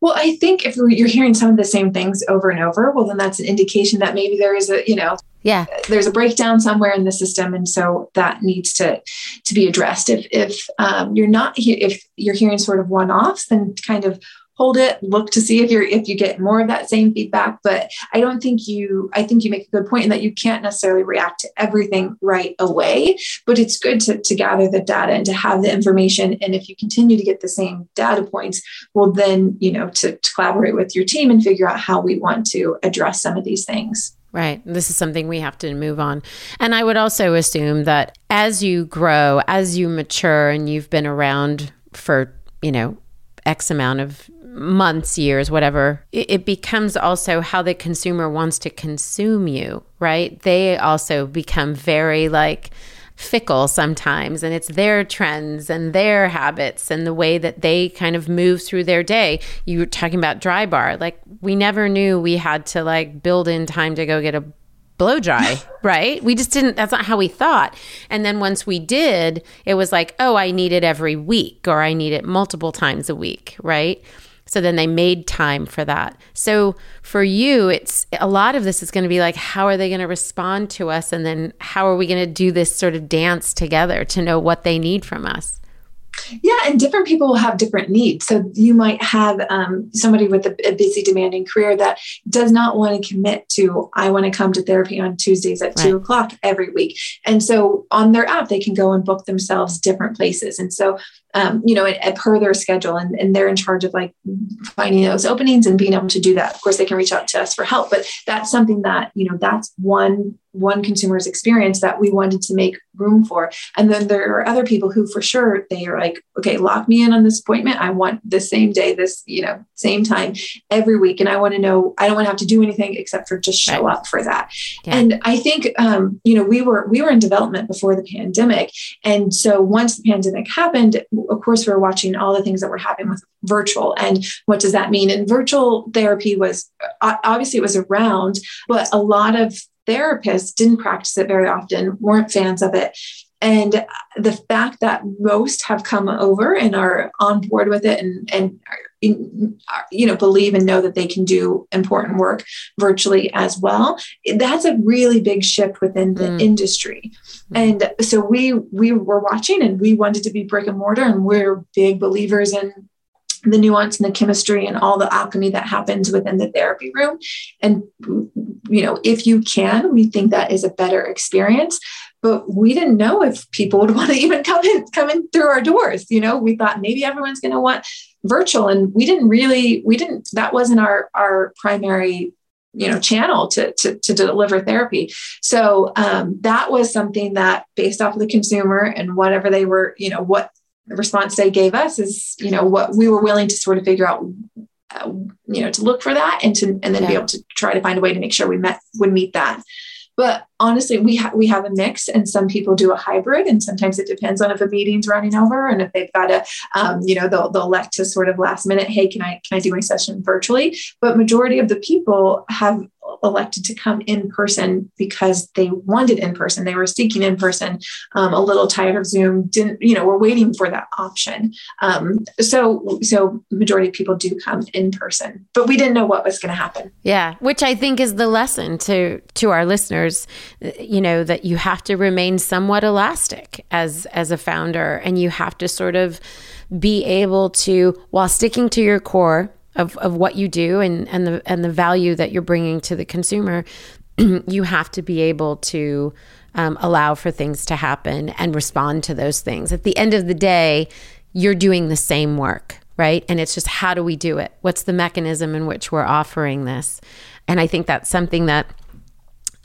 Well, I think if you're hearing some of the same things over and over, well, then that's an indication that maybe there is a, you know, yeah, there's a breakdown somewhere in the system, and so that needs to to be addressed. If if um, you're not if you're hearing sort of one offs, then kind of hold it look to see if you're if you get more of that same feedback but i don't think you i think you make a good point in that you can't necessarily react to everything right away but it's good to, to gather the data and to have the information and if you continue to get the same data points well then you know to, to collaborate with your team and figure out how we want to address some of these things Right. This is something we have to move on. And I would also assume that as you grow, as you mature and you've been around for, you know, X amount of months, years, whatever, it, it, becomes also how the consumer wants to consume you, right? They also become very like fickle sometimes, and it's their trends and their habits and the way that they kind of move through their day. You were talking about Drybar, like we never knew we had to like build in time to go get a blow dry, right? We just didn't, that's not how we thought. And then once we did, it was like, oh, I need it every week or I need it multiple times a week, right? So then they made time for that. So for you, it's a lot of this is going to be like, how are they going to respond to us? And then how are we going to do this sort of dance together to know what they need from us? Yeah, and different people will have different needs. So you might have um, somebody with a, a, busy, demanding career that does not want to commit to, I want to come to therapy on Tuesdays at right. two o'clock every week. And so on their app, they can go and book themselves different places. And so um, you know, at, at, per their schedule, and, and they're in charge of like finding those openings and being able to do that. Of course, they can reach out to us for help, but that's something that you know that's one one consumer's experience that we wanted to make room for. And then there are other people who, for sure, they are like, okay, lock me in on this appointment. I want the same day, this you know, same time every week, and I want to know. I don't want to have to do anything except for just show right. up for that. Yeah. And I think um, you know we were we were in development before the pandemic, and so once the pandemic happened of course, we were watching all the things that were happening with virtual. And what does that mean? And virtual therapy was obviously it was around, but a lot of therapists didn't practice it very often, weren't fans of it. And the fact that most have come over and are on board with it and, and you know believe and know that they can do important work virtually as well. That's a really big shift within the mm. industry. Mm. and so we we were watching and we wanted to be brick and mortar and we're big believers in the nuance and the chemistry and all the alchemy that happens within the therapy room. And you know if you can we think that is a better experience. But we didn't know if people would want to even come in come in through our doors you know? We thought maybe everyone's going to want virtual and we didn't really we didn't that wasn't our our primary you know channel to to, to deliver therapy. So um, that was something that based off of the consumer and whatever they were you know what the response they gave us is you know what we were willing to sort of figure out uh, you know to look for that and to and then yeah. be able to try to find a way to make sure we met would meet that but honestly, we have we have a mix, and some people do a hybrid, and sometimes it depends on if a meeting's running over, and if they've got a, um, you know, they'll they'll elect to sort of last minute, hey, can I can I do my session virtually? But majority of the people have elected to come in person because they wanted in person. They were seeking in person, um, a little tired of Zoom. Didn't you know? We're waiting for that option. Um, so so majority of people do come in person, but we didn't know what was going to happen. Yeah, which I think is the lesson to to our listeners. You know that you have to remain somewhat elastic as as a founder, and you have to sort of be able to while sticking to your core of, of what you do and, and the and the value that you're bringing to the consumer, you have to be able to um, allow for things to happen and respond to those things. At the end of the day, you're doing the same work, right? And it's just how do we do it? What's the mechanism in which we're offering this? And I think that's something that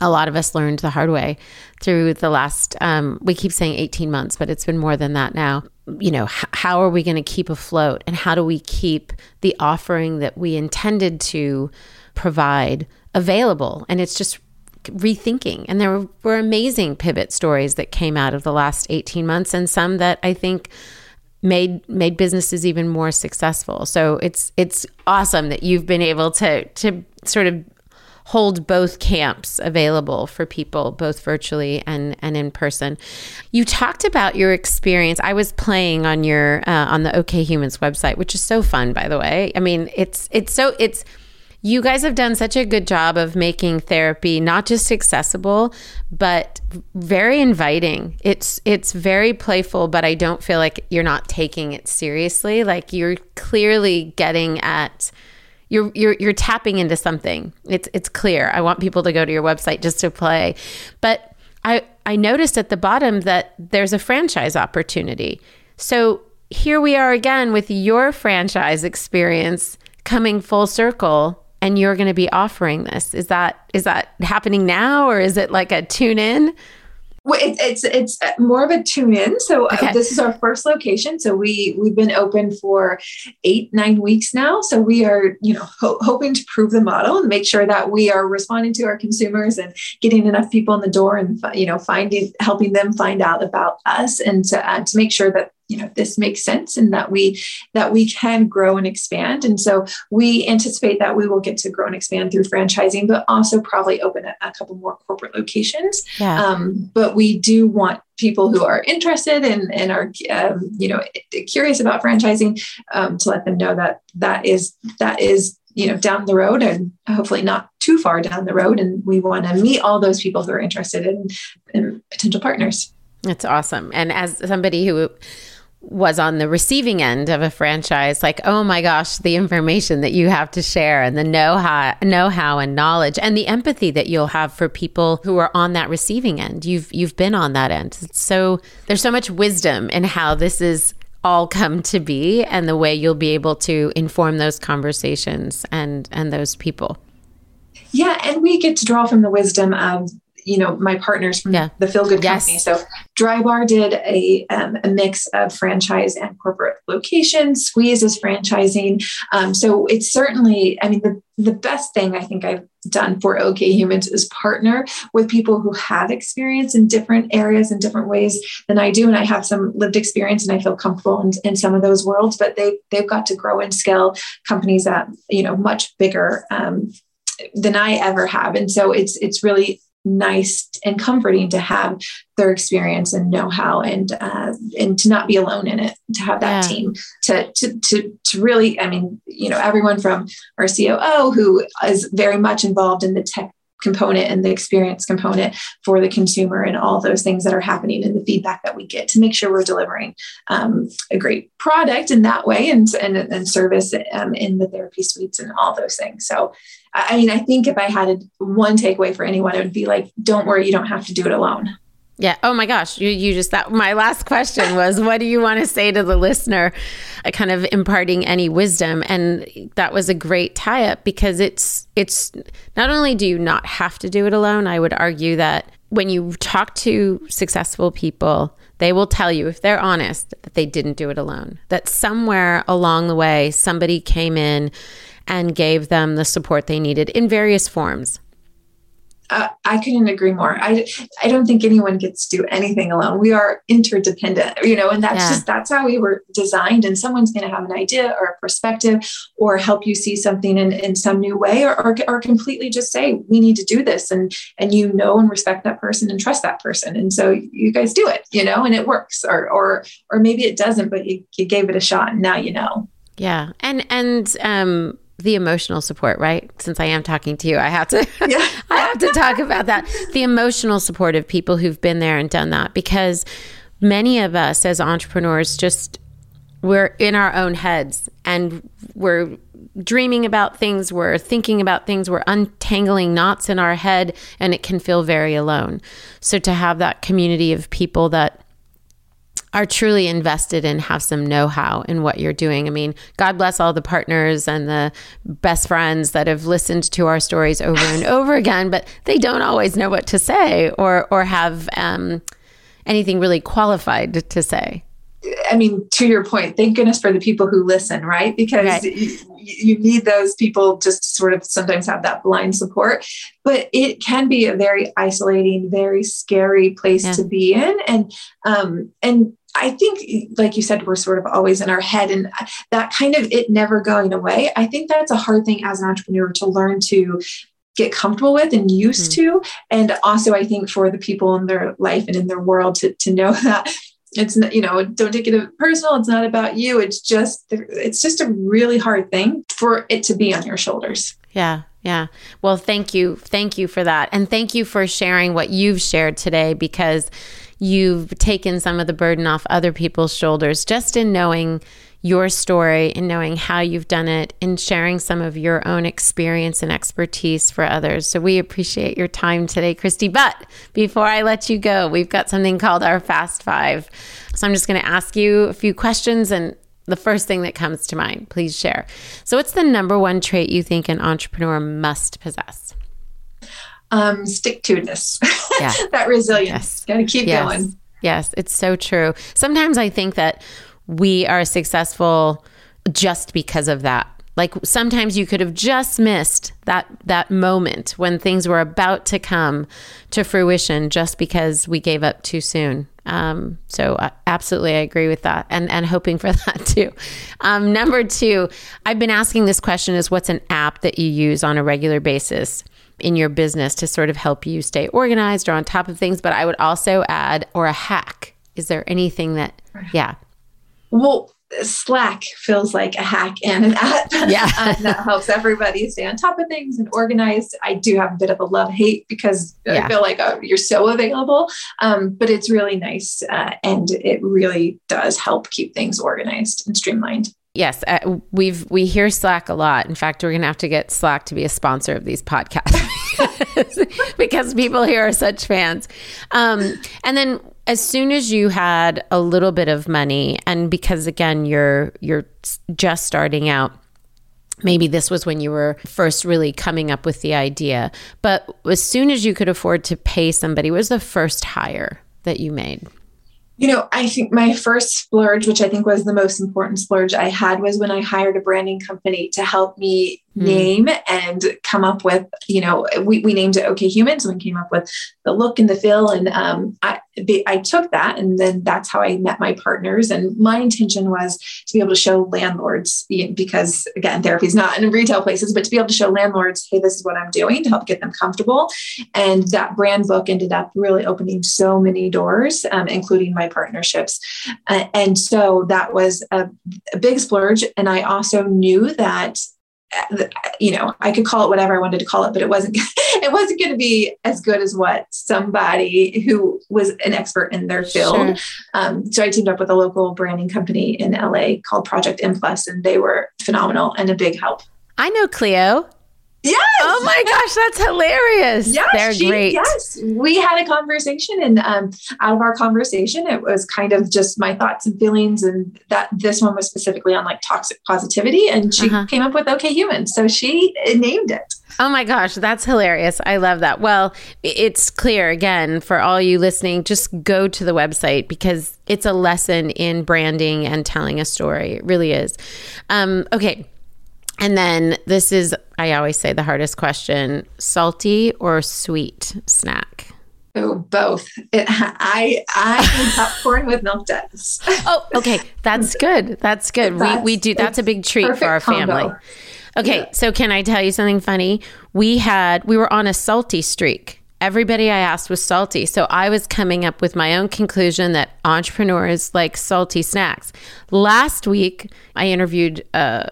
a lot of us learned the hard way through the last um, we keep saying 18 months but it's been more than that now you know h- how are we going to keep afloat? And how do we keep the offering that we intended to provide available? And it's just rethinking. And there were amazing pivot stories that came out of the last 18 months and some that i think made made businesses even more successful. So it's it's awesome that you've been able to to sort of hold both camps available for people, both virtually and, and in person. You talked about your experience. I was playing on your uh, on the OK Humans website, which is so fun, by the way. I mean, it's it's so it's you guys have done such a good job of making therapy not just accessible, but very inviting. It's it's very playful, but I don't feel like you're not taking it seriously. Like you're clearly getting at you're you're you're tapping into something. It's it's clear. I want people to go to your website just to play. But I I noticed at the bottom that there's a franchise opportunity. So here we are again with your franchise experience coming full circle and you're going to be offering this. Is that is that happening now, or is it like a tune in? Well, it, it's it's more of a tune in. So uh, okay. uh, this is our first location. So we we've been open for eight nine weeks now. So we are you know ho- hoping to prove the model and make sure that we are responding to our consumers and getting enough people in the door and you know finding helping them find out about us and to uh, to make sure that you know this makes sense and that we that we can grow and expand. And so we anticipate that we will get to grow and expand through franchising but also probably open a, a couple more corporate locations. Yeah. um, but we do want people who are interested and, and are um, you know curious about franchising um, to let them know that that is that is you know down the road and hopefully not too far down the road. And we want to meet all those people who are interested in, in potential partners. That's awesome. And as somebody who was on the receiving end of a franchise like oh my gosh the information that you have to share and the know-how know-how and knowledge and the empathy that you'll have for people who are on that receiving end. You've you've been on that end. So there's so much wisdom in how this is all come to be and the way you'll be able to inform those conversations and and those people. Yeah and we get to draw from the wisdom of you know my partners from yeah. the Feel Good yes. Company. So Drybar did a, um, a mix of franchise and corporate locations. Squeeze is franchising. Um, so it's certainly, I mean, the the best thing I think I've done for OK Humans is partner with people who have experience in different areas in different ways than I do. And I have some lived experience and I feel comfortable in, in some of those worlds, but they, they've got to grow and scale companies at, you know, much bigger um, than I ever have. And so it's, it's really nice and comforting to have their experience and know-how and uh, and to not be alone in it to have that yeah. team to, to to to really i mean you know everyone from our coo who is very much involved in the tech component and the experience component for the consumer and all those things that are happening and the feedback that we get to make sure we're delivering um, a great product in that way and, and, and service um, in the therapy suites and all those things. So, I mean, I think if I had one takeaway for anyone, it would be like, don't worry, you don't have to do it alone. Yeah. Oh my gosh. You, you just that my last question was what do you want to say to the listener? Uh, kind of imparting any wisdom. And that was a great tie up because it's it's not only do you not have to do it alone, I would argue that when you talk to successful people, they will tell you if they're honest that they didn't do it alone. That somewhere along the way somebody came in and gave them the support they needed in various forms uh, I couldn't agree more. I, I don't think anyone gets to do anything alone. We are interdependent, you know, and that's yeah. just, that's how we were designed. And someone's going to have an idea or a perspective or help you see something in, in some new way or, or, or completely just say, we need to do this. And, and you know, and respect that person and trust that person. And so you guys do it, you know, and it works or, or, or maybe it doesn't, but you, you gave it a shot and now you know. Yeah. And, and, um, the emotional support, right? Since I am talking to you, I have to yeah. I have to talk about that. The emotional support of people who've been there and done that because many of us as entrepreneurs just we're in our own heads and we're dreaming about things, we're thinking about things, we're untangling knots in our head and it can feel very alone. So to have that community of people that are truly invested and have some know how in what you're doing. I mean, God bless all the partners and the best friends that have listened to our stories over and over again, but they don't always know what to say or, or have um, anything really qualified to say. I mean, to your point, thank goodness for the people who listen, right? Because right. You, you need those people just sort of sometimes have that blind support. But it can be a very isolating, very scary place yeah. to be in, and um, and I think, like you said, we're sort of always in our head, and that kind of it never going away. I think that's a hard thing as an entrepreneur to learn to get comfortable with and used mm-hmm. to. And also, I think for the people in their life and in their world to, to know that it's not, you know, don't take it personal. It's not about you. It's just, it's just a really hard thing for it to be on your shoulders. Yeah. Yeah. Well, thank you. Thank you for that. And thank you for sharing what you've shared today because you've taken some of the burden off other people's shoulders just in knowing your story and knowing how you've done it and sharing some of your own experience and expertise for others. So we appreciate your time today, Christy. But before I let you go, we've got something called our Fast Five. So I'm just going to ask you a few questions and the first thing that comes to mind, please share. So, what's the number one trait you think an entrepreneur must possess? Um, stick to itness, yeah. that resilience. Yes. Got to keep yes. going. Yes, it's so true. Sometimes I think that we are successful just because of that. Like sometimes you could have just missed that that moment when things were about to come to fruition just because we gave up too soon. Um, so uh, absolutely, I agree with that, and and hoping for that too. Um, number two, I've been asking this question: is what's an app that you use on a regular basis in your business to sort of help you stay organized or on top of things? But I would also add, or a hack. Is there anything that, yeah, well, Slack feels like a hack and an app. Yeah. um, that helps everybody stay on top of things and organized. I do have a bit of a love hate because yeah. I feel like oh, you're so available. Um, but it's really nice uh, and it really does help keep things organized and streamlined. Yes, uh, we've we hear Slack a lot. In fact, we're going to have to get Slack to be a sponsor of these podcasts because people here are such fans. Um, and then as soon as you had a little bit of money and because again you're you're just starting out maybe this was when you were first really coming up with the idea. But as soon as you could afford to pay somebody was the first hire that you made? You know, I think my first splurge, which I think was the most important splurge I had, was when I hired a branding company to help me mm. name and come up with, you know, we, we named it OK Humans and we came up with the look and the feel. And um, I, I took that and then that's how I met my partners. And my intention was to be able to show landlords, because again, therapy is not in retail places, but to be able to show landlords, hey, this is what I'm doing to help get them comfortable. And that brand book ended up really opening so many doors, um, including my partnerships. Uh, and so that was a, a big splurge. And I also knew that you know i could call it whatever i wanted to call it but it wasn't it wasn't going to be as good as what somebody who was an expert in their field sure. um, so i teamed up with a local branding company in la called project m plus and they were phenomenal and a big help i know cleo Yes. Oh my gosh, that's hilarious. Yes, they're she, great. Yes, we had a conversation, and um, out of our conversation, it was kind of just my thoughts and feelings, and that this one was specifically on like toxic positivity, and she uh-huh. came up with "Okay Human," so she named it. Oh my gosh, that's hilarious. I love that. Well, it's clear again for all you listening, just go to the website because it's a lesson in branding and telling a story. It really is. Um, okay, and then this is, I always say, the hardest question salty or sweet snack? Oh, both. It, I I eat popcorn with milk duds. oh, okay. That's good. That's good. That's, we we do. That's a big treat for our combo. family. Okay, yeah. so can I tell you something funny? We had we were on a salty streak. Everybody I asked was salty. So I was coming up with my own conclusion that entrepreneurs like salty snacks. Last week, I interviewed uh,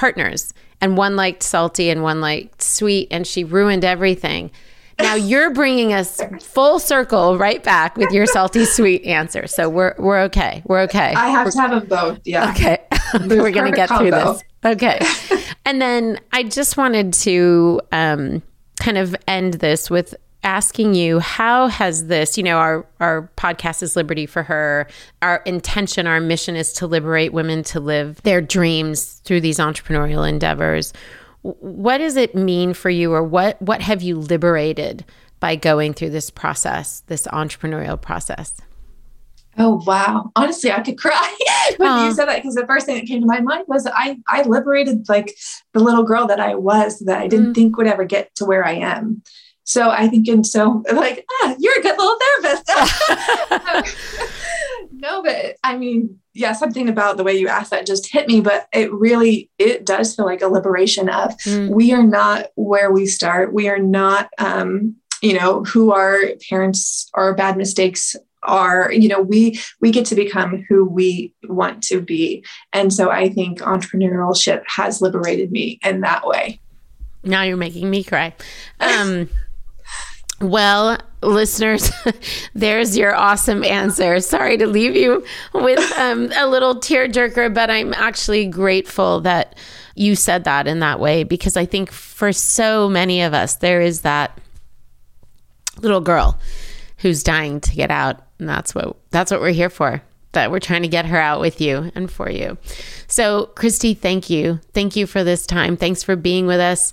partners and one liked salty and one liked sweet and she ruined everything. Now you're bringing us full circle right back with your salty sweet answer. So we're we're okay. We're okay. I have we're, to have them both. Yeah. Okay. we're going to get combo. through this. Okay. and then I just wanted to um, kind of end this with asking you how has this you know our our podcast is liberty for her our intention our mission is to liberate women to live their dreams through these entrepreneurial endeavors what does it mean for you or what what have you liberated by going through this process this entrepreneurial process Oh wow! Honestly, I could cry when you said that because the first thing that came to my mind was I I liberated like the little girl that I was that I didn't mm. think would ever get to where I am. So I think, and so like, ah, you're a good little therapist. No, but I mean, yeah, something about the way you asked that just hit me, but it really it does feel like a liberation of mm. we are not where we start. We are not um, you know, who our parents or bad mistakes are you know we we get to become who we want to be and so i think entrepreneurship has liberated me in that way now you're making me cry um well, listeners, there's your awesome answer. Sorry to leave you with um, a little tearjerker, but I'm actually grateful that you said that in that way because I think for so many of us, there is that little girl who's dying to get out, and that's what that's what we're here for. That we're trying to get her out with you and for you. So, Christy, thank you. Thank you for this time. Thanks for being with us.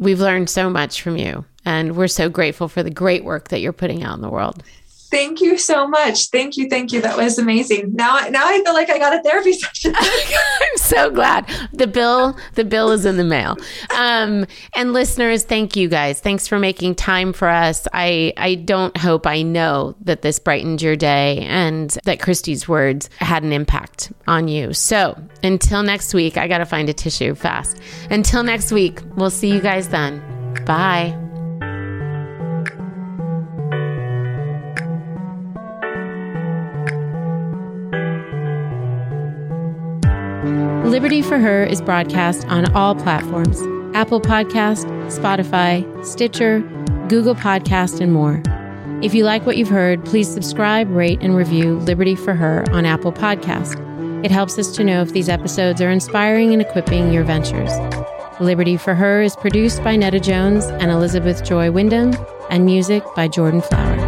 We've learned so much from you. And we're so grateful for the great work that you're putting out in the world. Thank you so much. Thank you. Thank you. That was amazing. Now, now I feel like I got a therapy session. I'm so glad the bill, the bill is in the mail. Um, and listeners, thank you guys. Thanks for making time for us. I, I don't hope I know that this brightened your day and that Christy's words had an impact on you. So until next week, I got to find a tissue fast. Until next week, we'll see you guys then. Bye. Liberty for Her is broadcast on all platforms Apple Podcast, Spotify, Stitcher, Google Podcast, and more. If you like what you've heard, please subscribe, rate, and review Liberty for Her on Apple Podcast. It helps us to know if these episodes are inspiring and equipping your ventures. Liberty for Her is produced by Nada Jones and Elizabeth Joy Wyndham, and music by Jordan Flower.